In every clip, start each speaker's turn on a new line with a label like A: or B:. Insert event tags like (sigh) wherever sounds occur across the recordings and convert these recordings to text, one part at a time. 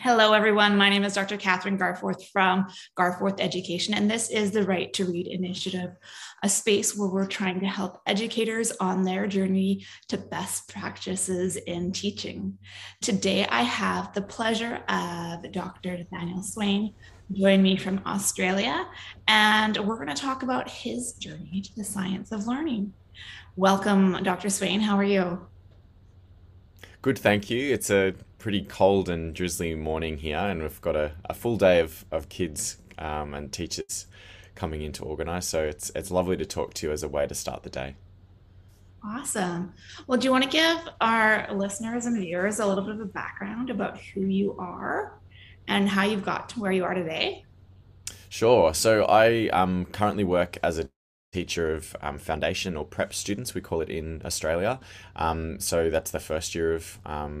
A: Hello, everyone. My name is Dr. Kathryn Garforth from Garforth Education, and this is the Right to Read Initiative, a space where we're trying to help educators on their journey to best practices in teaching. Today, I have the pleasure of Dr. Nathanial Swain join me from Australia, and we're going to talk about his journey to the science of learning. Welcome, Dr. Swain. How are you?
B: Good, thank you. It's a pretty cold and drizzly morning here, and we've got a, a full day of, of kids um, and teachers coming in to organise. So it's it's lovely to talk to you as a way to start the day.
A: Awesome. Well, do you want to give our listeners and viewers a little bit of a background about who you are and how you've got to where you are today?
B: Sure. So I um, currently work as a teacher of um, foundation or prep students, we call it in Australia. Um, so that's the first year of um,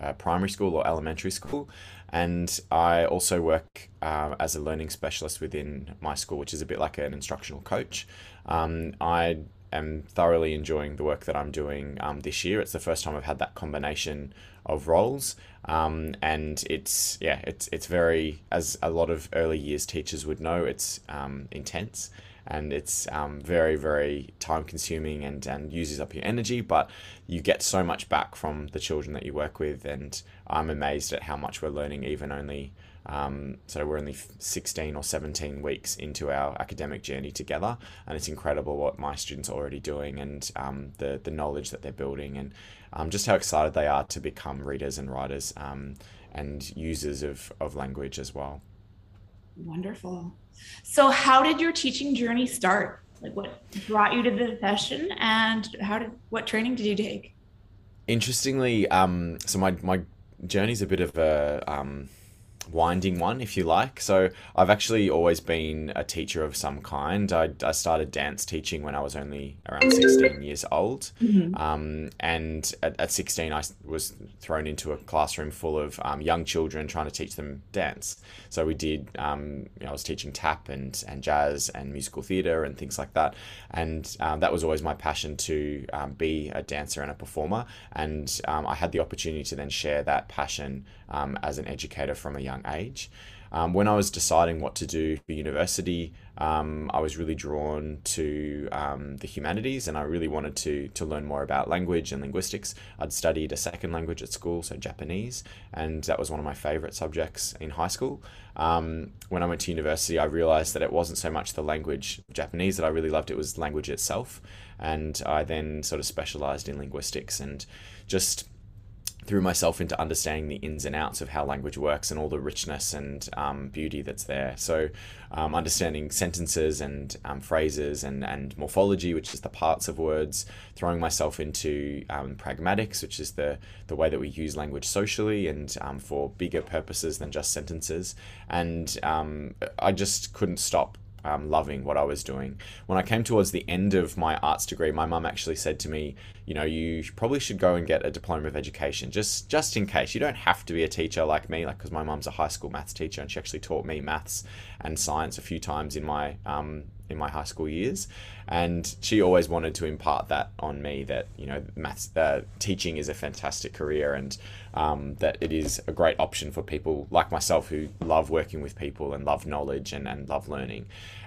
B: uh, primary school or elementary school. And I also work uh, as a learning specialist within my school, which is a bit like an instructional coach. Um, I am thoroughly enjoying the work that I'm doing um, this year. It's the first time I've had that combination of roles, um, and it's yeah, it's it's very as a lot of early years teachers would know, it's um, intense and it's um, very very time consuming and, and uses up your energy but you get so much back from the children that you work with and i'm amazed at how much we're learning even only um, so we're only 16 or 17 weeks into our academic journey together and it's incredible what my students are already doing and um, the, the knowledge that they're building and just how excited they are to become readers and writers um, and users of, of language as well
A: Wonderful. So, how did your teaching journey start? Like, what brought you to the profession, and how did what training did you take?
B: Interestingly, um, so my my journey's a bit of a um, winding one, if you like. So I've actually always been a teacher of some kind. I, I started dance teaching when I was only around 16 years old. Mm-hmm. Um, and at, at 16, I was thrown into a classroom full of um, young children trying to teach them dance. So we did, um, you know, I was teaching tap and, and jazz and musical theatre and things like that. And um, that was always my passion to um, be a dancer and a performer. And um, I had the opportunity to then share that passion as an educator from a young young age. Um, when I was deciding what to do for university, um, I was really drawn to um, the humanities and I really wanted to, to learn more about language and linguistics. I'd studied a second language at school, so Japanese, and that was one of my favorite subjects in high school. Um, when I went to university, I realized that it wasn't so much the language Japanese that I really loved, it was language itself. And I then sort of specialized in linguistics and just threw myself into understanding the ins and outs of how language works and all the richness and um, beauty that's there. So, um, understanding sentences and um, phrases and, and morphology, which is the parts of words, throwing myself into um, pragmatics, which is the, the way that we use language socially and um, for bigger purposes than just sentences. And um, I just couldn't stop um, loving what I was doing. When I came towards the end of my arts degree, my mum actually said to me, you know, you probably should go and get a diploma of education, just just in case. You don't have to be a teacher like me, like because my mum's a high school maths teacher and she actually taught me maths and science a few times in my um, in my high school years, and she always wanted to impart that on me that you know maths uh, teaching is a fantastic career and um, that it is a great option for people like myself who love working with people and love knowledge and, and love learning,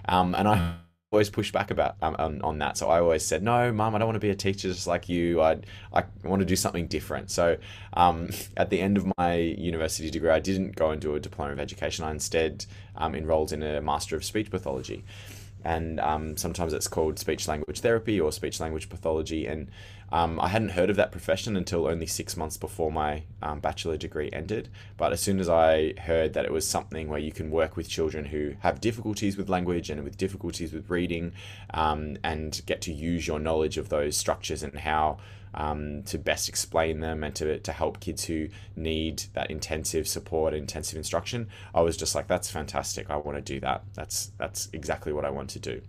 B: um, and I always pushed back about um, on, on, that. So I always said, "No, mum, I don't want to be a teacher just like you. I I want to do something different." So um, (laughs) at the end of my university degree, I didn't go and do a diploma of education. I instead um, enrolled in a master of speech pathology and um, sometimes it's called speech language therapy or speech language pathology. And um, I hadn't heard of that profession until only six months before my um, bachelor degree ended. But as soon as I heard that it was something where you can work with children who have difficulties with language and with difficulties with reading um, and get to use your knowledge of those structures and how um, to best explain them and to, to help kids who need that intensive support, intensive instruction, I was just like, that's fantastic. I want to do that. That's that's exactly what I want to do.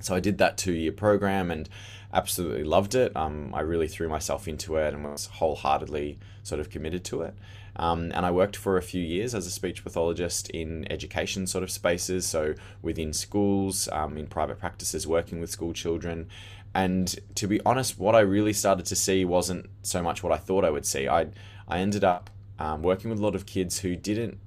B: So I did that two year program and absolutely loved it. Um, I really threw myself into it and was wholeheartedly sort of committed to it. Um, and I worked for a few years as a speech pathologist in education sort of spaces, so within schools, um, in private practices, working with school children. And to be honest, what I really started to see wasn't so much what I thought I would see. I I ended up um, working with a lot of kids who didn't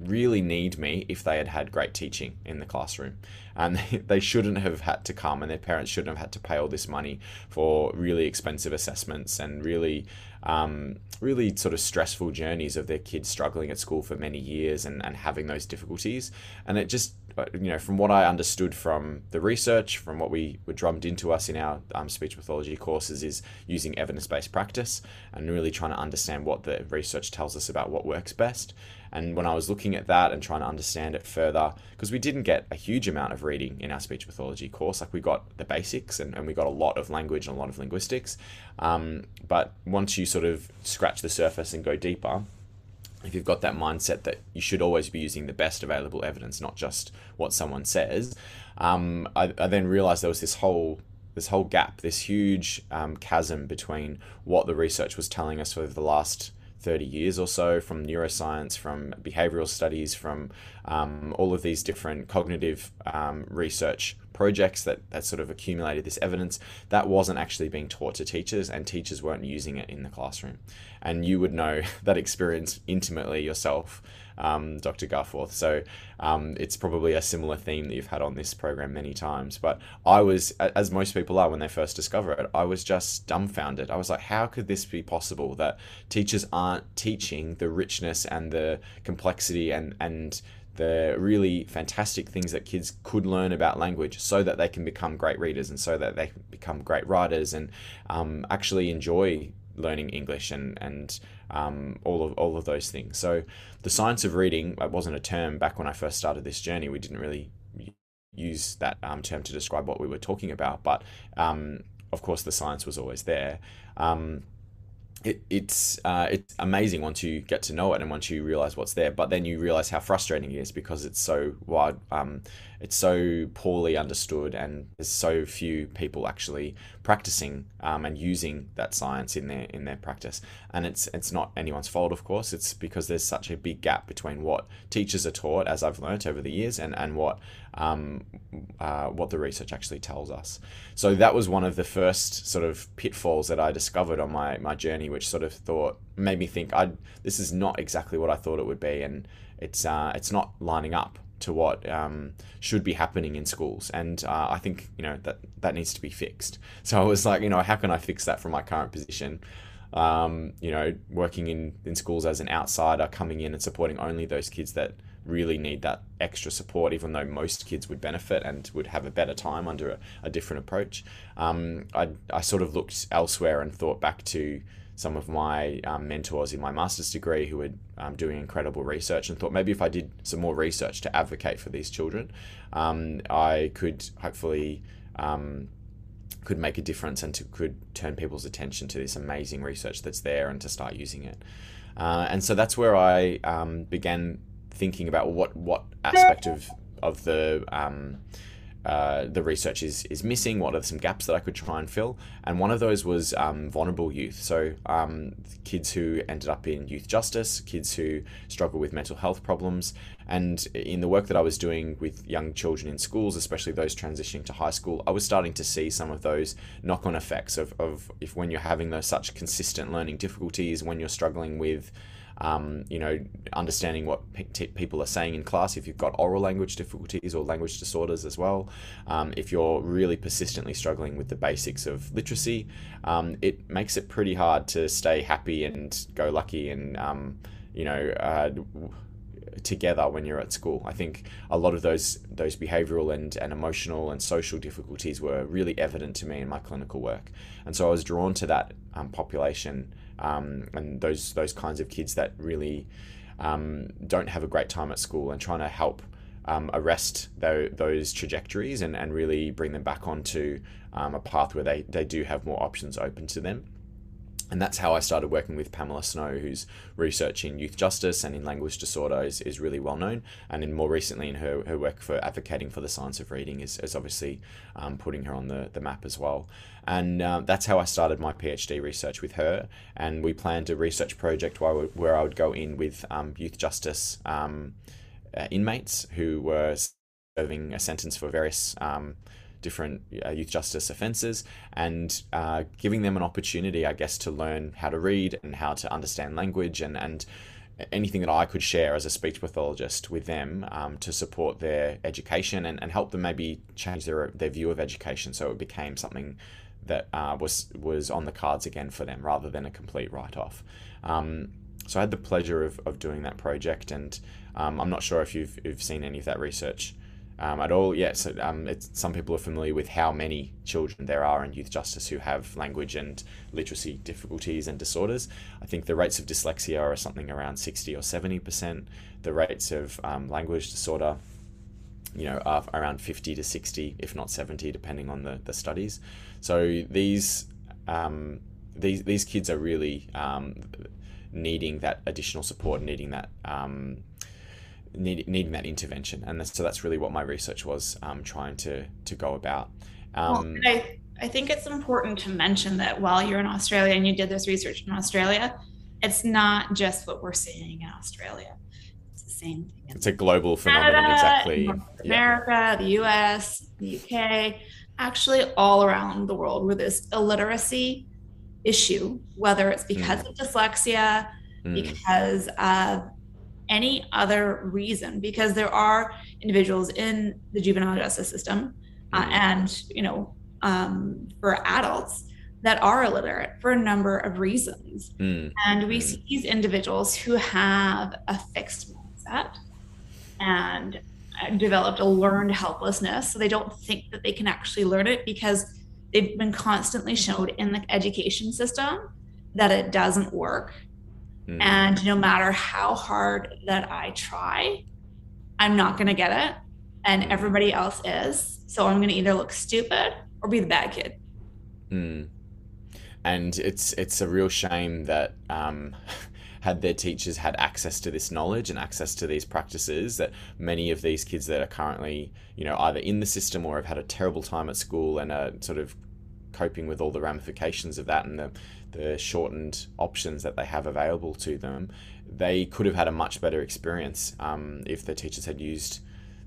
B: really need me if they had had great teaching in the classroom. And they, (laughs) they shouldn't have had to come, and their parents shouldn't have had to pay all this money for really expensive assessments and really, um, really sort of stressful journeys of their kids struggling at school for many years and, and having those difficulties. And it just, you know, from what I understood from the research, from what we were drummed into us in our um, speech pathology courses, is using evidence based practice and really trying to understand what the research tells us about what works best. And when I was looking at that and trying to understand it further, because we didn't get a huge amount of reading in our speech pathology course, like we got the basics and, and we got a lot of language and a lot of linguistics. Um, but once you sort of scratch the surface and go deeper, if you've got that mindset that you should always be using the best available evidence, not just what someone says, um, I, I then realized there was this whole this whole gap, this huge um, chasm between what the research was telling us over the last 30 years or so from neuroscience, from behavioral studies, from um, all of these different cognitive um, research projects that, that sort of accumulated this evidence, that wasn't actually being taught to teachers, and teachers weren't using it in the classroom. And you would know (laughs) that experience intimately yourself um, Dr. Garforth. So um, it's probably a similar theme that you've had on this program many times. But I was, as most people are when they first discover it, I was just dumbfounded. I was like, how could this be possible that teachers aren't teaching the richness and the complexity and, and the really fantastic things that kids could learn about language so that they can become great readers and so that they can become great writers and um, actually enjoy learning English and and um, all of all of those things. So the science of reading it wasn't a term back when I first started this journey. We didn't really use that um, term to describe what we were talking about, but um, of course the science was always there. Um, it, it's uh, it's amazing once you get to know it and once you realize what's there. But then you realize how frustrating it is because it's so wide, um, it's so poorly understood, and there's so few people actually practicing um, and using that science in their in their practice. And it's it's not anyone's fault, of course. It's because there's such a big gap between what teachers are taught, as I've learnt over the years, and and what um, uh, what the research actually tells us. So that was one of the first sort of pitfalls that I discovered on my my journey, which sort of thought made me think I this is not exactly what I thought it would be, and it's uh, it's not lining up to what um, should be happening in schools. And uh, I think, you know, that, that needs to be fixed. (laughs) So I was like, you know, how can I fix that from my current position? Um, you know, working in, in schools as an outsider, coming in and supporting only those kids that really need that extra support, even though most kids would benefit and would have a better time under a, a different approach. Um, I, I sort of looked elsewhere and thought back to some of my um, mentors in my master's degree who were um, doing incredible research and thought maybe if I did some more research to advocate for these children, um, I could hopefully um, could make a difference and to, could turn people's attention to this amazing research that's there and to start using it. Uh, and so that's where I um, began thinking about what what aspect of of the um, uh, the research is is missing. What are some gaps that I could try and fill? And one of those was um, vulnerable youth. So um, kids who ended up in youth justice, kids who struggle with mental health problems. And in the work that I was doing with young children in schools, especially those transitioning to high school, I was starting to see some of those knock on effects of, of if when you're having those such consistent learning difficulties, when you're struggling with um, you know, understanding what pe- people are saying in class, if you've got oral language difficulties or language disorders as well, um, if you're really persistently struggling with the basics of literacy, um, it makes it pretty hard to stay happy and go lucky and, um, you know, uh, together when you're at school. I think a lot of those those behavioral and, and emotional and social difficulties were really evident to me in my clinical work. And so I was drawn to that um, population um, and those those kinds of kids that really um, don't have a great time at school and trying to help um, arrest th- those trajectories and, and really bring them back onto um, a path where they, they do have more options open to them. And that's how I started working with Pamela Snow, whose research in youth justice and in language disorder is, is really well known. And in more recently, in her, her work for advocating for the science of reading, is, is obviously um, putting her on the, the map as well. And uh, that's how I started my PhD research with her. And we planned a research project where, where I would go in with um, youth justice um, uh, inmates who were serving a sentence for various um, different uh, youth justice offences and uh, giving them an opportunity, I guess, to learn how to read and how to understand language and, and anything that I could share as a speech pathologist with them um, to support their education and, and help them maybe change their, their view of education so it became something that uh, was was on the cards again for them rather than a complete write off. Um, so I had the pleasure of, of doing that project, and um, I'm not sure if you've, you've seen any of that research um, at all. Yes, yeah, so, um, some people are familiar with how many children there are in youth justice who have language and literacy difficulties and disorders. I think the rates of dyslexia are something around 60 or 70%. The rates of um, language disorder you know, are around 50 to 60, if not 70, depending on the, the studies. So these um, these these kids are really um, needing that additional support, needing that um, need, needing that intervention, and that's, so that's really what my research was um, trying to to go about.
A: well, um, I I think it's important to mention that while you're in Australia and you did this research in Australia, it's not just what we're seeing in Australia It's the same thing.
B: It's a global phenomenon, Canada, exactly.
A: North America, yeah. the US, the UK, actually all around the world where this illiteracy issue, whether it's because mm. of dyslexia, mm. because of any other reason, because there are individuals in the juvenile justice system uh, mm. and, you know, um, for adults that are illiterate for a number of reasons. Mm. And we mm. see these individuals who have a fixed mindset and developed a learned helplessness. So they don't think that they can actually learn it because they've been constantly showed in the education system that it doesn't work. Mm. And no matter how hard that I try, I'm not going to get it. And mm. everybody else is. So I'm going to either look stupid or be the bad kid.
B: Mm. And it's it's a real shame that um, (laughs) had their teachers had access to this knowledge and access to these practices that many of these kids that are currently you know either in the system or have had a terrible time at school and are sort of coping with all the ramifications of that and the the shortened options that they have available to them, they could have had a much better experience um, if the teachers had used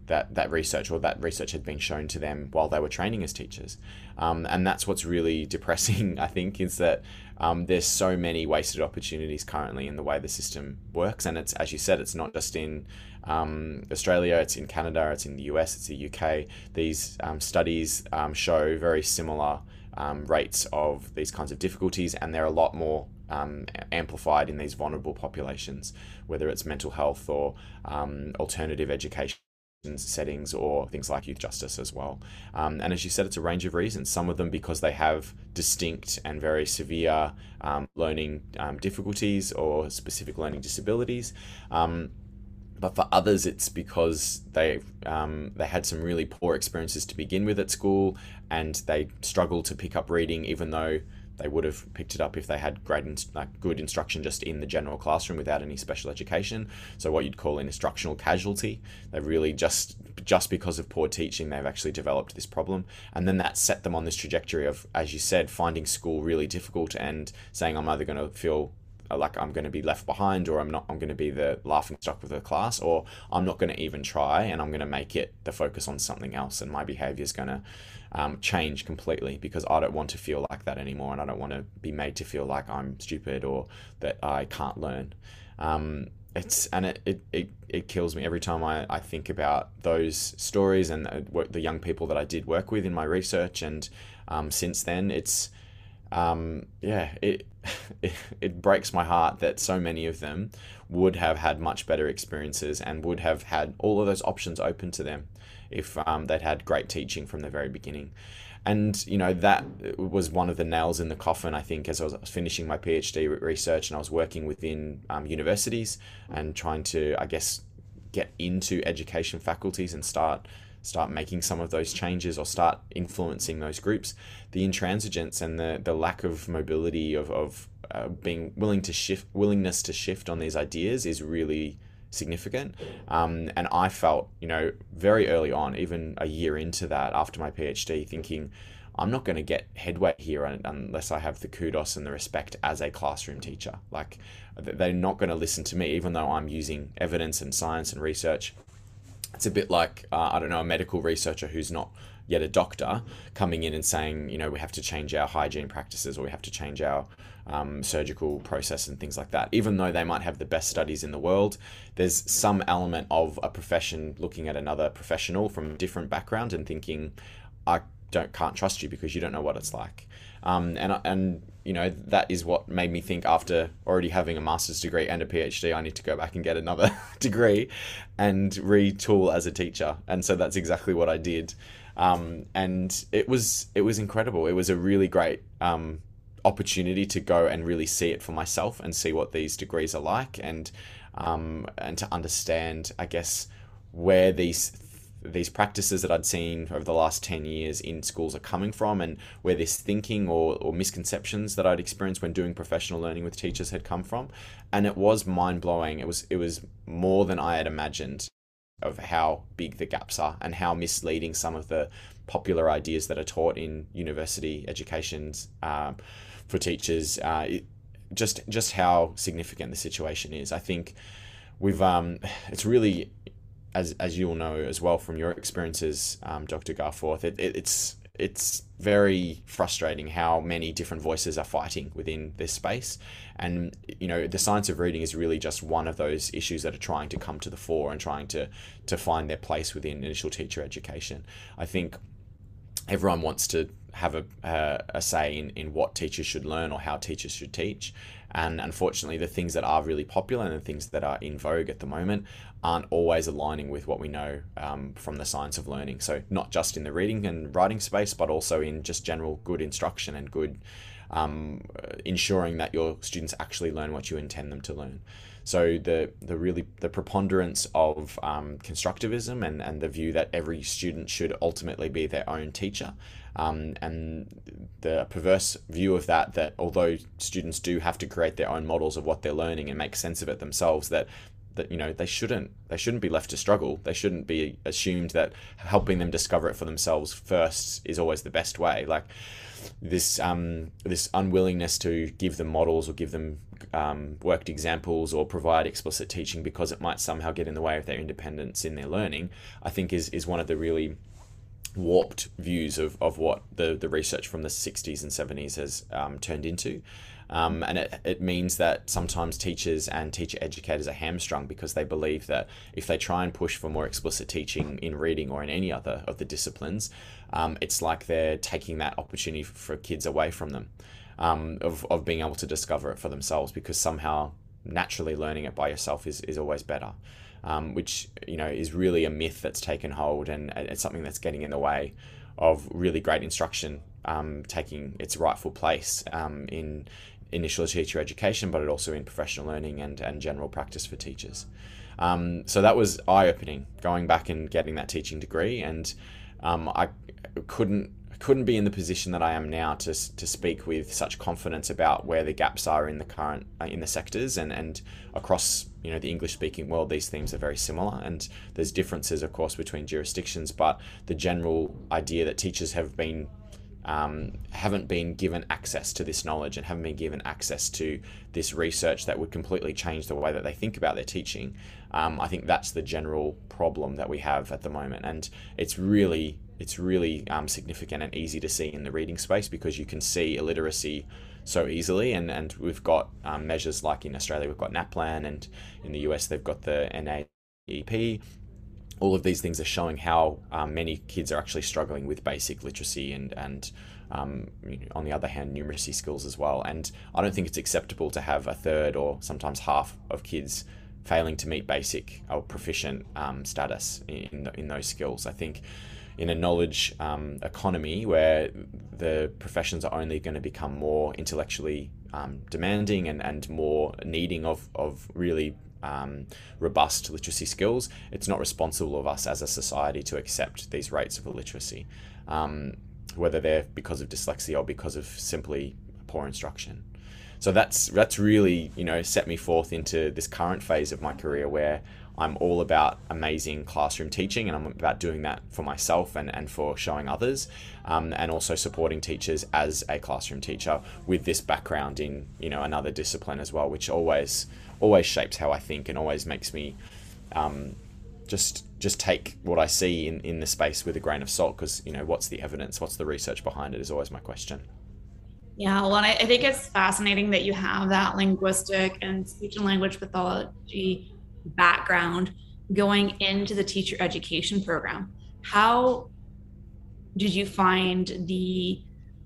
B: that that research or that research had been shown to them while they were training as teachers. Um, and that's what's really (laughs) depressing, I think, is that um, there's so many wasted opportunities currently in the way the system works. And it's, as you said, it's not just in um, Australia, it's in Canada, it's in the US, it's the UK. These um, studies um, show very similar um, rates of these kinds of difficulties, and they're a lot more um, amplified in these vulnerable populations, whether it's mental health or um, alternative education settings or things like youth justice as well. Um, and as you said, it's a range of reasons. Some of them because they have distinct and very severe um, learning um, difficulties or specific learning disabilities. Um, but for others, it's because they um, they had some really poor experiences to begin with at school, and they struggle to pick up reading, even though they would have picked it up if they had great, like good instruction just in the general classroom without any special education. So what you'd call an instructional casualty. They really just just because of poor teaching, they've actually developed this problem, and then that set them on this trajectory of, as you said, finding school really difficult and saying, "I'm either going to feel uh, like I'm going to be left behind or I'm not I'm going to be the laughing stock of the class or I'm not going to even try and I'm going to make it the focus on something else and my behavior is going to um, change completely because I don't want to feel like that anymore and I don't want to be made to feel like I'm stupid or that I can't learn. Um, it's and it, it, it, it kills me every time I, I think about those stories and the, the young people that I did work with in my research and um, since then it's um, yeah it, it (laughs) it breaks my heart that so many of them would have had much better experiences and would have had all of those options open to them if um, they'd had great teaching from the very beginning. And you know that was one of the nails in the coffin. I think as I was finishing my PhD research and I was working within um, universities and trying to, I guess, get into education faculties and start start making some of those changes or start influencing those groups. The intransigence and the the lack of mobility of of uh, being willing to shift willingness to shift on these ideas is really significant. Um, and I felt, you know, very early on, even a year into that after my PhD, thinking, I'm not going to get headway here unless I have the kudos and the respect as a classroom teacher. Like, they're not going to listen to me, even though I'm using evidence and science and research. It's a bit like, uh, I don't know, a medical researcher who's not yet a doctor coming in and saying, you know, we have to change our hygiene practices or we have to change our um, surgical process and things like that. Even though they might have the best studies in the world, there's some element of a profession looking at another professional from a different background and thinking, I don't can't trust you because you don't know what it's like. Um, and and you know that is what made me think after already having a master's degree and a PhD, I need to go back and get another (laughs) degree and retool as a teacher. And so that's exactly what I did. Um, and it was it was incredible. It was a really great um, opportunity to go and really see it for myself and see what these degrees are like and um, and to understand, I guess, where these these practices that I'd seen over the last 10 years in schools are coming from and where this thinking or, or misconceptions that I'd experienced when doing professional learning with teachers had come from. And it was mind blowing. It was it was more than I had imagined of how big the gaps are and how misleading some of the popular ideas that are taught in university educations um, for teachers. Uh, it, just just how significant the situation is. I think we've um, (sighs) it's really as as you'll know as well from your experiences, um, Dr. Garforth. It, it, it's it's very frustrating how many different voices are fighting within this space. And, you know, the science of reading is really just one of those issues that are trying to come to the fore and trying to, to find their place within initial teacher education. I think everyone wants to have a, uh, a say in, in what teachers should learn or how teachers should teach. And unfortunately, the things that are really popular and the things that are in vogue at the moment aren't always aligning with what we know um, from the science of learning. So, not just in the reading and writing space, but also in just general good instruction and good um, ensuring that your students actually learn what you intend them to learn. So the the really the preponderance of um, constructivism and, and the view that every student should ultimately be their own teacher, um, and the perverse view of that that although students do have to create their own models of what they're learning and make sense of it themselves, that that you know they shouldn't they shouldn't be left to struggle. They shouldn't be assumed that helping them discover it for themselves first is always the best way. Like this um, this unwillingness to give them models or give them um, worked examples or provide explicit teaching because it might somehow get in the way of their independence in their learning, I think is, is one of the really warped views of, of what the, the research from the 60s and 70s has um, turned into. Um, and it, it means that sometimes teachers and teacher educators are hamstrung because they believe that if they try and push for more explicit teaching in reading or in any other of the disciplines, um, it's like they're taking that opportunity for kids away from them um, of, of being able to discover it for themselves because somehow naturally learning it by yourself is, is always better. Um, which you know is really a myth that's taken hold and it's something that's getting in the way of really great instruction um, taking its rightful place um, in initial teacher education, but also in professional learning and, and general practice for teachers. Um, so that was eye opening, going back and getting that teaching degree, and um, I couldn't couldn't be in the position that I am now to, to speak with such confidence about where the gaps are in the current uh, in the sectors and, and across you know the English speaking world these themes are very similar and there's differences of course between jurisdictions but the general idea that teachers have been um, haven't been given access to this knowledge and haven't been given access to this research that would completely change the way that they think about their teaching. Um, I think that's the general problem that we have at the moment, and it's really it's really um, significant and easy to see in the reading space because you can see illiteracy so easily and, and we've got um, measures like in Australia we've got NAPLAN and in the US they've got the NAEP all of these things are showing how um, many kids are actually struggling with basic literacy and and um, on the other hand numeracy skills as well. And I don't think it's acceptable to have a third or sometimes half of kids failing to meet basic or proficient um, status in, in those skills. I think in a knowledge um, economy where the professions are only going to become more intellectually um, demanding and, and more needing of, of really um, robust literacy skills, it's not responsible of us as a society to accept these rates of illiteracy, um, whether they're because of dyslexia or because of simply poor instruction. So that's that's really you know set me forth into this current phase of my career where I'm all about amazing classroom teaching and I'm about doing that for myself and, and for showing others um, and also supporting teachers as a classroom teacher with this background in you know another discipline as well which always always shapes how I think and always makes me um, just just take what I see in, in the space with a grain of salt because you know what's the evidence, what's the research behind it is always my question.
A: Yeah, well, I, I think it's fascinating that you have that linguistic and speech and language pathology background going into the teacher education program. How did you find the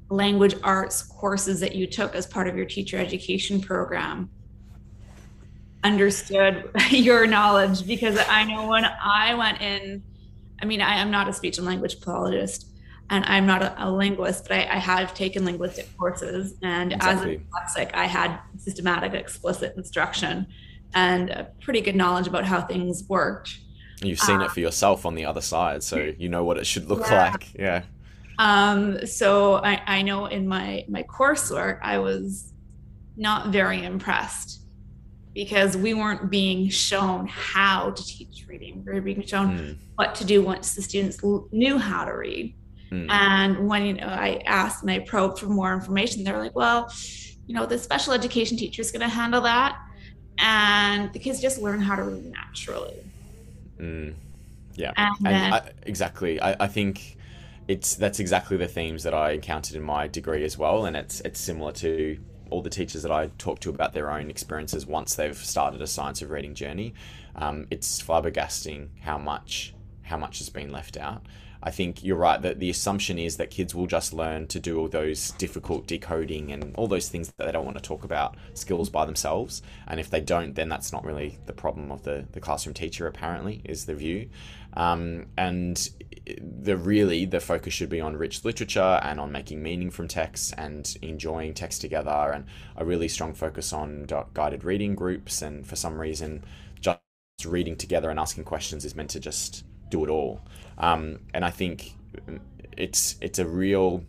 A: language arts courses that you took as part of your teacher education program understood (laughs) your knowledge because I know when I went in, I mean, I am not a speech and language pathologist and I'm not a, a linguist, but I, I, have taken linguistic courses. And exactly. as a dyslexic, I had systematic, explicit instruction and a pretty good knowledge about how things worked.
B: You've seen it for yourself on the other side, so (laughs) you know what it should look yeah. like. Yeah.
A: Um, so I, I know in my my coursework, I was not very impressed because we weren't being shown how to teach reading. We were being shown mm. what to do once the students knew how to read. Mm. And when you know, I asked and I probed for more information, they were like, "Well, you know, the special education teacher is going to handle that, and the kids just learn how to read naturally."
B: Mm. Yeah, and, and then, I, exactly. I, I think it's that's exactly the themes that I encountered in my degree as well, and it's it's similar to all the teachers that I talk to about their own experiences once they've started a science of reading journey. Um, it's flabbergasting how much how much has been left out. I think you're right that the assumption is that kids will just learn to do all those difficult decoding and all those things that they don't want to talk about skills by themselves. And if they don't, then that's not really the problem of the, the classroom teacher, apparently, is the view. Um, and the really the focus should be on rich literature and on making meaning from text and enjoying text together and a really strong focus on guided reading groups and for some reason just reading together and asking questions is meant to just do it all um, and I think it's it's a real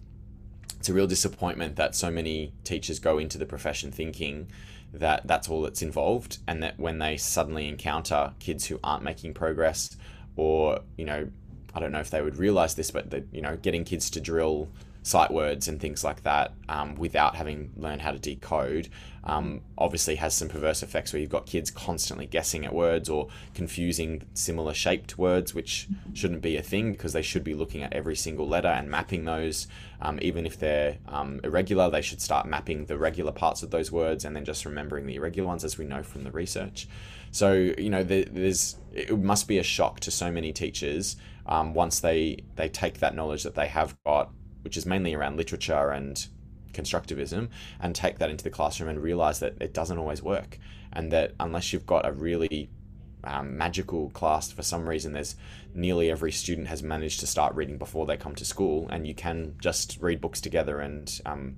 B: it's a real disappointment that so many teachers go into the profession thinking that that's all that's involved and that when they suddenly encounter kids who aren't making progress or you know I don't know if they would realize this, but that you know getting kids to drill sight words and things like that um, without having learned how to decode um, obviously has some perverse effects where you've got kids constantly guessing at words or confusing similar shaped words which shouldn't be a thing because they should be looking at every single letter and mapping those. Um, even if they're um, irregular they should start mapping the regular parts of those words and then just remembering the irregular ones as we know from the research. So you know there's it must be a shock to so many teachers um, once they they take that knowledge that they have got which is mainly around literature and constructivism, and take that into the classroom and realize that it doesn't always work. And that unless you've got a really um, magical class, for some reason, there's nearly every student has managed to start reading before they come to school, and you can just read books together and um,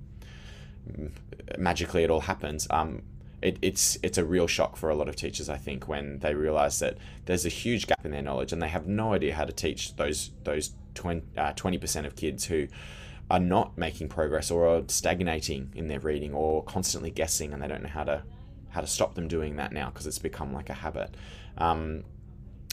B: magically it all happens. Um, it, it's it's a real shock for a lot of teachers, I think, when they realize that there's a huge gap in their knowledge and they have no idea how to teach those those 20 uh, percent of kids who are not making progress or are stagnating in their reading or constantly guessing and they don't know how to how to stop them doing that now because it's become like a habit. Um,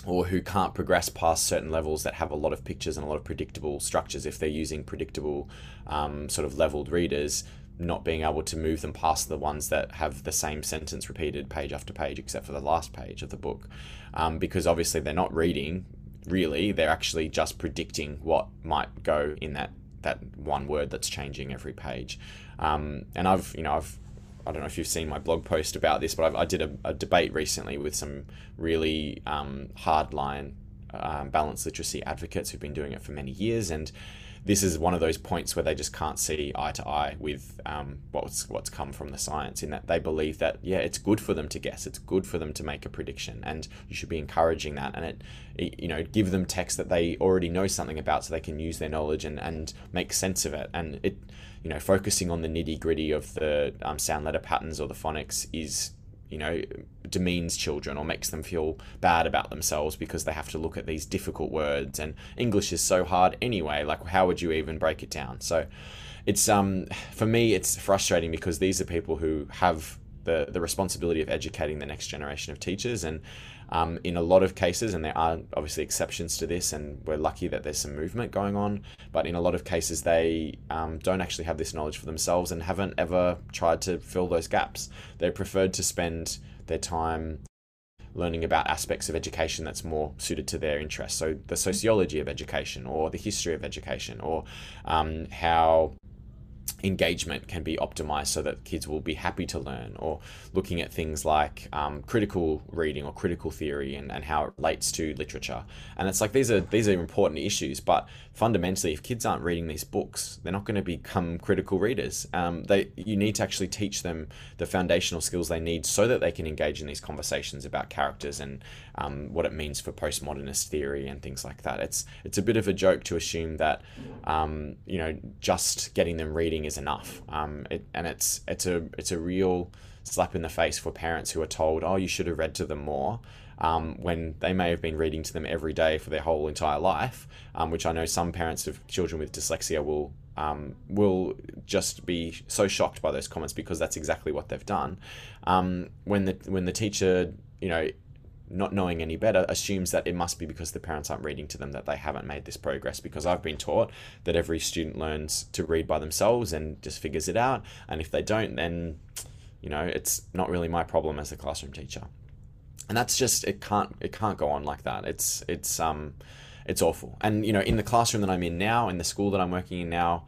B: or who can't progress past certain levels that have a lot of pictures and a lot of predictable structures if they're using predictable um, sort of leveled readers not being able to move them past the ones that have the same sentence repeated page after page, except for the last page of the book, um, because obviously they're not reading really; they're actually just predicting what might go in that that one word that's changing every page. Um, and I've you know I've I don't know if you've seen my blog post about this, but I've, i did a, a, debate recently with some really um, hardline um, balanced literacy advocates who've been doing it for many years, and this is one of those points where they just can't see eye to eye with um, what's what's come from the science. In that they believe that yeah, it's good for them to guess, it's good for them to make a prediction, and you should be encouraging that. And it, it you know, give them text that they already know something about, so they can use their knowledge and and make sense of it. And it, you know, focusing on the nitty gritty of the um, sound letter patterns or the phonics is you know, demeans children or makes them feel bad about themselves because they have to look at these difficult words and English is so hard anyway. Like, how would you even break it down? So, it's um for me, it's frustrating because these are people who have the the responsibility of educating the next generation of teachers and um, in a lot of cases, and there are obviously exceptions to this, and we're lucky that there's some movement going on, but in a lot of cases, they um, don't actually have this knowledge for themselves and haven't ever tried to fill those gaps. They preferred to spend their time learning about aspects of education that's more suited to their interests. So the sociology of education, or the history of education, or um, how engagement can be optimized so that kids will be happy to learn or looking at things like um, critical reading or critical theory and, and how it relates to literature. And it's like these are these are important issues but fundamentally if kids aren't reading these books they're not going to become critical readers. Um, they you need to actually teach them the foundational skills they need so that they can engage in these conversations about characters and um, what it means for postmodernist theory and things like that. It's it's a bit of a joke to assume that um, you know just getting them reading is enough. Um, it, and it's it's a it's a real slap in the face for parents who are told, "Oh, you should have read to them more." Um, when they may have been reading to them every day for their whole entire life, um, which I know some parents of children with dyslexia will um, will just be so shocked by those comments because that's exactly what they've done. Um, when the when the teacher you know not knowing any better, assumes that it must be because the parents aren't reading to them that they haven't made this progress. Because I've been taught that every student learns to read by themselves and just figures it out. And if they don't, then, you know, it's not really my problem as a classroom teacher. And that's just it can't it can't go on like that. It's it's um it's awful. And you know, in the classroom that I'm in now, in the school that I'm working in now,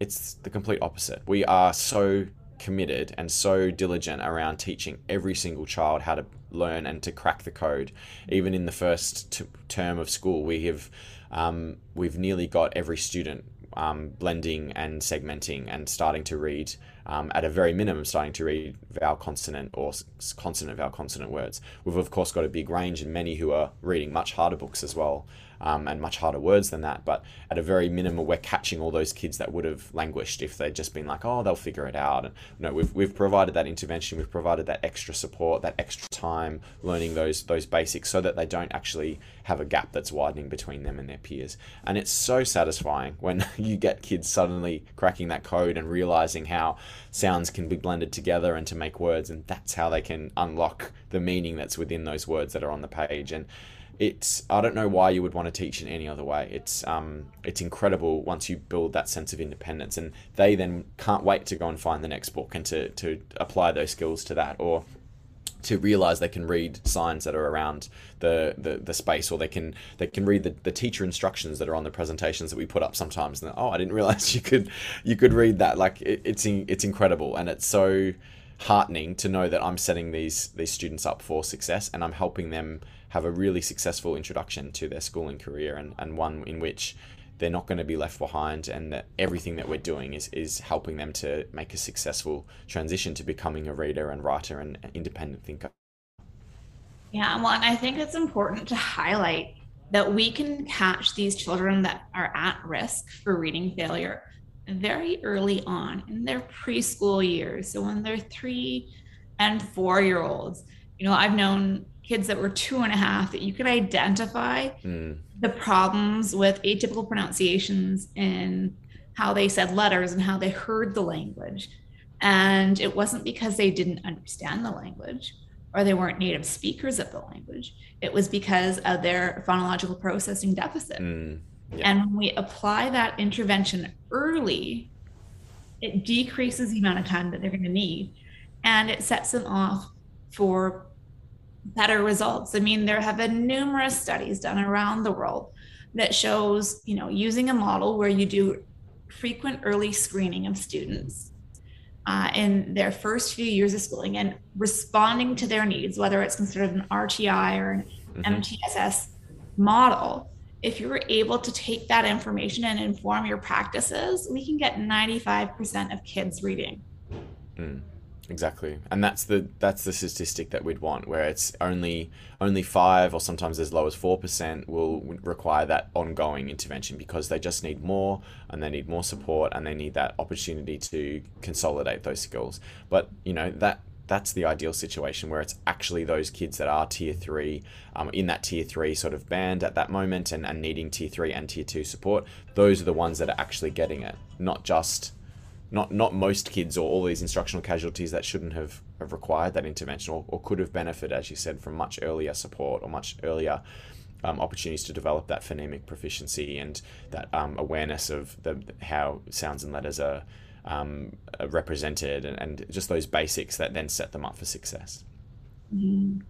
B: it's the complete opposite. We are so committed and so diligent around teaching every single child how to learn and to crack the code. Even in the first t- term of school, we have um, we've nearly got every student um, blending and segmenting and starting to read um, at a very minimum starting to read vowel consonant or consonant vowel consonant words. We've of course got a big range and many who are reading much harder books as well um, and much harder words than that. But at a very minimum, we're catching all those kids that would have languished if they'd just been like, oh, they'll figure it out. And you no, we've, we've provided that intervention, we've provided that extra support, that extra time learning those those basics so that they don't actually have a gap that's widening between them and their peers. And it's so satisfying when (laughs) you get kids suddenly cracking that code and realizing how sounds can be blended together and to make words, and that's how they can unlock the meaning that's within those words that are on the page. And it's I don't know why you would want to teach in any other way. It's um it's incredible once you build that sense of independence, and they then can't wait to go and find the next book and to to apply those skills to that or to realize they can read signs that are around the, the, the space or they can they can read the, the teacher instructions that are on the presentations that we put up sometimes and oh I didn't (laughs) realize you could you could read that like it, it's it's incredible and it's so heartening to know that I'm setting these these students up for success and I'm helping them have a really successful introduction to their schooling career and, and one in which they're not going to be left behind and that everything that we're doing is, is helping them to make a successful transition to becoming a reader and writer and independent thinker.
A: Yeah, well, and I think it's important to highlight that we can catch these children that are at risk for reading failure very early on in their preschool years. So when they're three and four year olds, you know, I've known kids that were two and a half that you could identify mm. the problems with atypical pronunciations in how they said letters and how they heard the language. And it wasn't because they didn't understand the language or they weren't native speakers of the language. It was because of their phonological processing deficit. Mm. Yeah. And when we apply that intervention early, it decreases the amount of time that they're going to need and it sets them off for better results. I mean, there have been numerous studies done around the world that shows, you know, using a model where you do frequent early screening of students uh, in their first few years of schooling and responding to their needs, whether it's considered an RTI or an mm-hmm. MTSS model. If you're able to take that information and inform your practices, we can get 95% of kids reading.
B: Mm. Exactly, and that's the that's the statistic that we'd want, where it's only only five or sometimes as low as four percent will require that ongoing intervention because they just need more and they need more support and they need that opportunity to consolidate those skills. But you know that that's the ideal situation where it's actually those kids that are tier three, um, in that tier three sort of band at that moment and, and needing tier three and tier two support. Those are the ones that are actually getting it, not just not not most kids or all these instructional casualties that shouldn't have, have required that intervention or, or could have benefited, as you said, from much earlier support or much earlier um, opportunities to develop that phonemic proficiency and that um, awareness of the how sounds and letters are, um, are represented and, and, just those basics that then set them up for success.
A: Mm-hmm.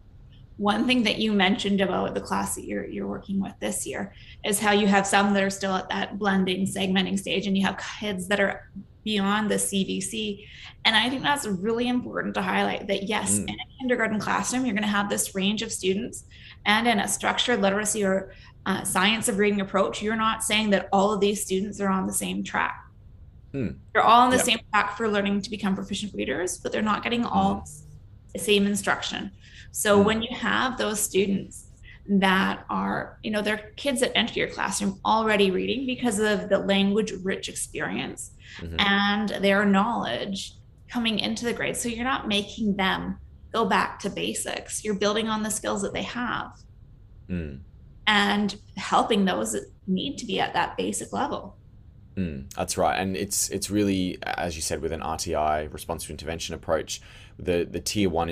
A: one thing that you mentioned about the class that you're, you're working with this year is how you have some that are still at that blending segmenting stage and you have kids that are beyond the CVC. And I think that's really important to highlight that yes, mm. in a kindergarten classroom, you're going to have this range of students. And in a structured literacy or uh, science of reading approach, you're not saying that all of these students are on the same track. Mm. They're all on the yep. same track for learning to become proficient readers, but they're not getting all mm. the same instruction. So mm. when you have those students that are, you know, they're kids that enter your classroom already reading because of the language rich experience mm-hmm. and their knowledge coming into the grade. So you're not making them go back to basics. You're building on the skills that they have mm. and helping those that need to be at that basic level.
B: Mm, that's right, and it's it's really as you said with an RTI responsive intervention approach, the the tier one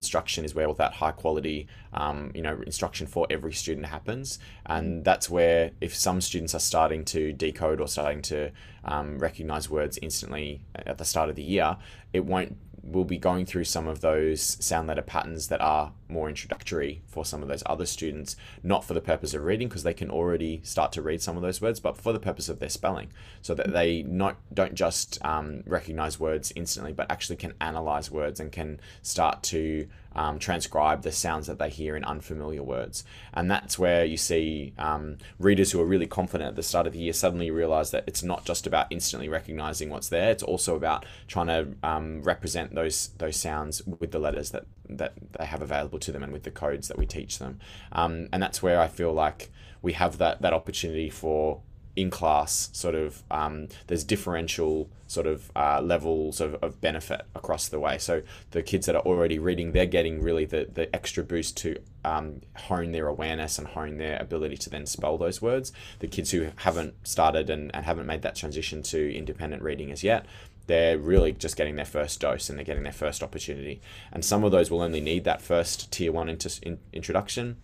B: instruction is where all that high quality um, you know instruction for every student happens. And that's where if some students are starting to decode or starting to um, recognize words instantly at the start of the year it won't we'll be going through some of those sound letter patterns that are more introductory for some of those other students, not for the purpose of reading, because they can already start to read some of those words, but for the purpose of their spelling, so that they not don't just um, recognize words instantly, but actually can analyze words and can start to um, transcribe the sounds that they hear in unfamiliar words. And that's where you see um, readers who are really confident at the start of the year suddenly realize that it's not just about instantly recognizing what's there, it's also about trying to um, represent those those sounds with the letters that, that they have available to them and with the codes that we teach them. Um, and that's where I feel like we have that, that opportunity for in class sort of um, there's differential sort of uh, levels of, of benefit across the way so the kids that are already reading they're getting really the, the extra boost to um, hone their awareness and hone their ability to then spell those words the kids who haven't started and, and haven't made that transition to independent reading as yet they're really just getting their first dose and they're getting their first opportunity and some of those will only need that first tier one inter- in, introduction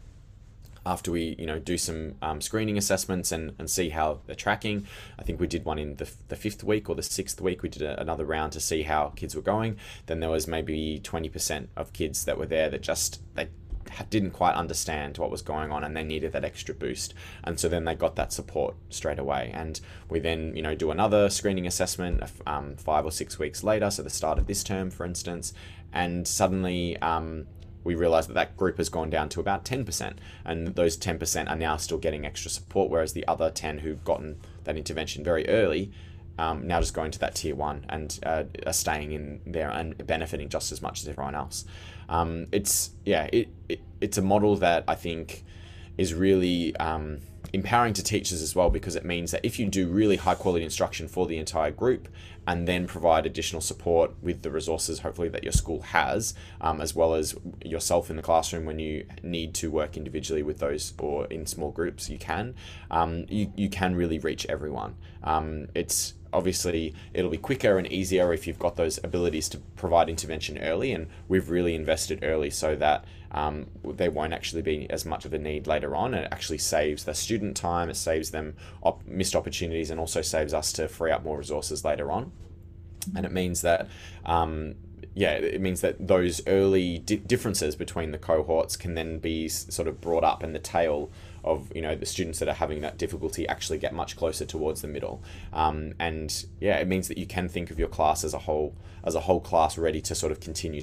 B: after we you know do some um, screening assessments and, and see how they're tracking. I think we did one in the, the fifth week or the sixth week. We did a, another round to see how kids were going. Then there was maybe 20% of kids that were there that just they didn't quite understand what was going on and they needed that extra boost and so then they got that support straight away and we then you know do another screening assessment um, five or six weeks later so the start of this term for instance and suddenly um, we realize that that group has gone down to about 10%. And those 10% are now still getting extra support, whereas the other 10 who've gotten that intervention very early um, now just going to that tier one and uh, are staying in there and benefiting just as much as everyone else. Um, it's yeah, it, it, it's a model that I think is really um, empowering to teachers as well because it means that if you do really high quality instruction for the entire group and then provide additional support with the resources hopefully that your school has um, as well as yourself in the classroom when you need to work individually with those or in small groups you can um, you, you can really reach everyone. Um, it's obviously it'll be quicker and easier if you've got those abilities to provide intervention early and we've really invested early so that um, there won't actually be as much of a need later on. And it actually saves the student time, it saves them op- missed opportunities, and also saves us to free up more resources later on. And it means that um, yeah, it means that those early di- differences between the cohorts can then be sort of brought up, in the tail of you know the students that are having that difficulty actually get much closer towards the middle. Um, and yeah, it means that you can think of your class as a whole as a whole class ready to sort of continue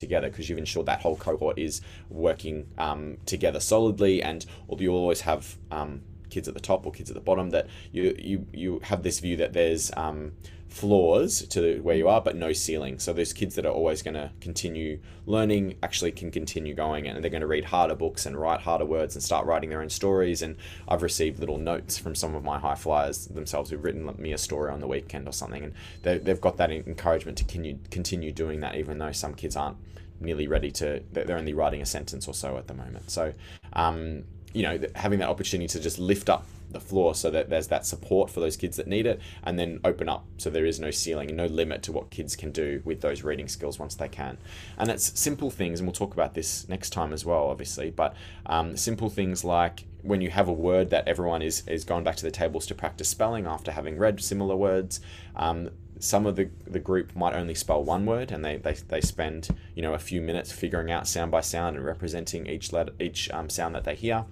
B: together because you've ensured that whole cohort is working um, together solidly and you'll always have um, kids at the top or kids at the bottom that you you you have this view that there's um, floors to where you are but no ceiling. So those kids that are always going to continue learning actually can continue going and they're going to read harder books and write harder words and start writing their own stories. And i've received little notes from some of my high flyers themselves who've written me a story on the weekend or something. And they, they've got that encouragement to continue continue doing that even though some kids aren't nearly ready to they're only writing a sentence or so at the moment. So um, you know having that opportunity to just lift up the floor so that there's that support for those kids that need it and then open up so there is no ceiling and no limit to what kids can do with those reading skills once they can. And it's simple things and we'll talk about this next time as well obviously but um, simple things like when you have a word that everyone is is going back to the tables to practice spelling after having read similar words um, some of the, the group might only spell one word and they, they, they spend you know a few minutes figuring out sound by sound and representing each letter each um, sound that they hear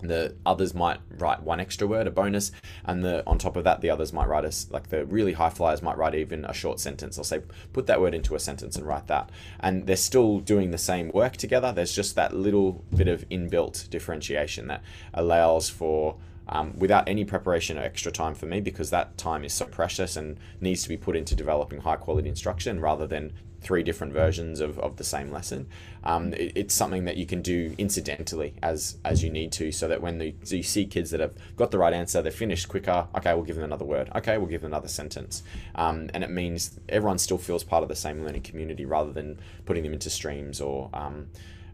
B: the others might write one extra word a bonus and the on top of that the others might write us like the really high flyers might write even a short sentence they'll say put that word into a sentence and write that. And they're still doing the same work together. There's just that little bit of inbuilt differentiation that allows for um, without any preparation or extra time for me because that time is so precious and needs to be put into developing high quality instruction rather than three different versions of, of the same lesson. Um, it, it's something that you can do incidentally as as you need to, so that when the, so you see kids that have got the right answer, they're finished quicker. Okay, we'll give them another word. Okay, we'll give them another sentence, um, and it means everyone still feels part of the same learning community rather than putting them into streams or um,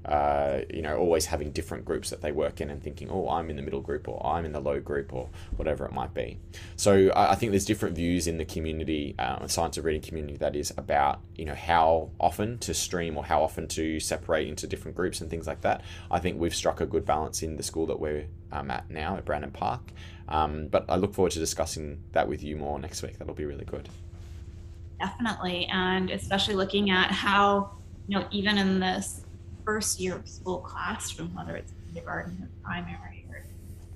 B: uh, you know, always having different groups that they work in and thinking, oh, I'm in the middle group or I'm in the low group or whatever it might be. So I think there's different views in the community, uh, science of reading community, that is about, you know, how often to stream or how often to separate into different groups and things like that. I think we've struck a good balance in the school that we're um, at now at Brandon Park. Um, but I look forward to discussing that with you more next week. That'll be really good.
A: Definitely. And especially looking at how, you know, even in this first year of school classroom, whether it's kindergarten or primary or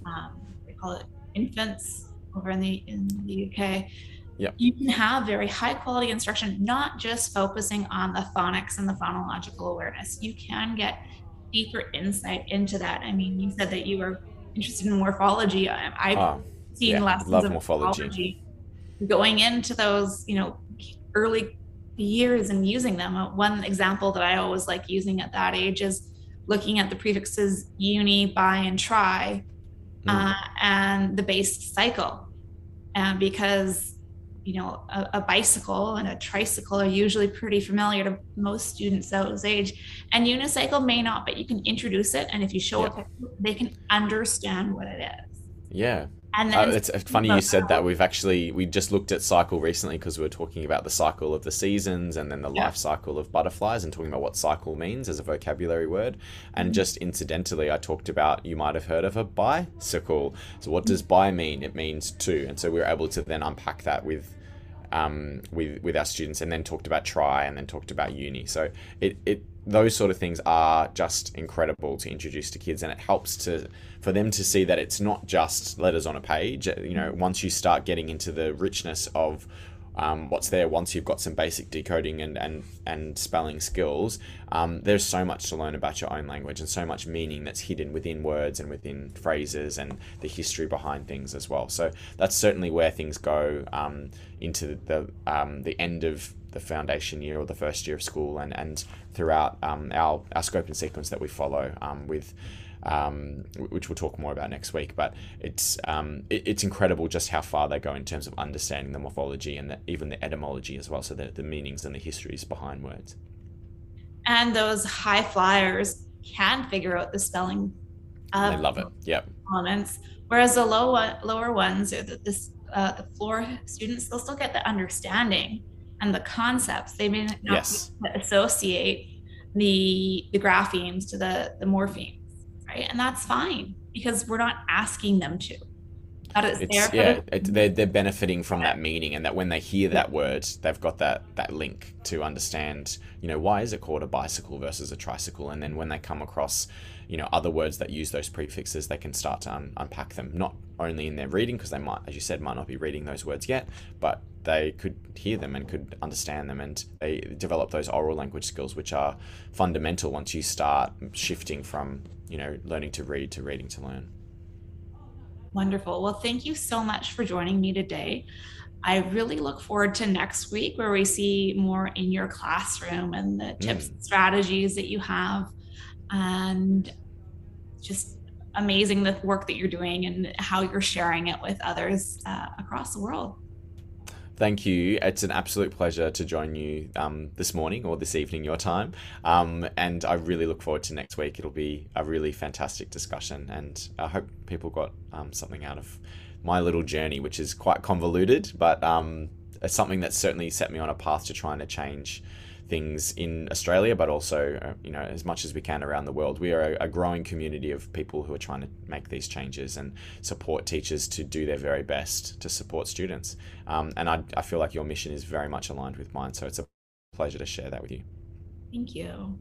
A: um, they call it infants over in the in the UK. You can have very high quality instruction, not just focusing on the phonics and the phonological awareness. You can get deeper insight into that. I mean, you said that you were interested in morphology. I, I've oh, seen yeah, lessons of morphology. morphology going into those, you know, early years and using them. Uh, one example that I always like using at that age is looking at the prefixes uni, bi, and tri, mm. uh, and the base cycle. And because you know a, a, bicycle and a tricycle are usually pretty familiar to most students at those age, and unicycle may not, but you can introduce it, and if you show yep. it, they can understand what it is.
B: Yeah, and uh, it's funny you said that. We've actually we just looked at cycle recently because we were talking about the cycle of the seasons and then the yeah. life cycle of butterflies and talking about what cycle means as a vocabulary word. And mm-hmm. just incidentally, I talked about you might have heard of a bicycle. So what does bi mean? It means two, and so we were able to then unpack that with um, with with our students, and then talked about tri, and then talked about uni. So it it those sort of things are just incredible to introduce to kids, and it helps to for them to see that it's not just letters on a page. You know, once you start getting into the richness of um, what's there once you've got some basic decoding and, and, and spelling skills, um, there's so much to learn about your own language and so much meaning that's hidden within words and within phrases and the history behind things as well. So that's certainly where things go um, into the, um, the end of the foundation year or the first year of school and, and throughout um, our, our scope and sequence that we follow um, with um, which we'll talk more about next week. But it's um, it, it's incredible just how far they go in terms of understanding the morphology and the, even the etymology as well, so the, the meanings and the histories behind words.
A: And those high flyers can figure out the spelling.
B: Of they love it. Yep.
A: Elements, whereas the low lower ones, or the, this uh, the floor students, they'll still get the understanding and the concepts. They may not
B: yes.
A: associate the the graphemes to the the morphemes right? And that's fine because we're not asking them to.
B: That is it's, yeah, it, they're, they're benefiting from that meaning, and that when they hear that word, they've got that that link to understand. You know, why is it called a bicycle versus a tricycle? And then when they come across, you know, other words that use those prefixes, they can start to un- unpack them. Not only in their reading, because they might, as you said, might not be reading those words yet, but they could hear them and could understand them, and they develop those oral language skills, which are fundamental once you start shifting from you know, learning to read to reading to learn.
A: Wonderful. Well, thank you so much for joining me today. I really look forward to next week where we see more in your classroom and the tips mm. and strategies that you have and just amazing the work that you're doing and how you're sharing it with others uh, across the world.
B: Thank you. It's an absolute pleasure to join you um, this morning or this evening, your time. Um, and I really look forward to next week. It'll be a really fantastic discussion. And I hope people got um, something out of my little journey, which is quite convoluted, but um, it's something that certainly set me on a path to trying to change things in Australia, but also, uh, you know, as much as we can around the world. We are a, growing community of people who are trying to make these changes and support teachers to do their very best to support students. Um, and I, I feel like your mission is very much aligned with mine. So it's a pleasure to share that with you.
A: Thank you.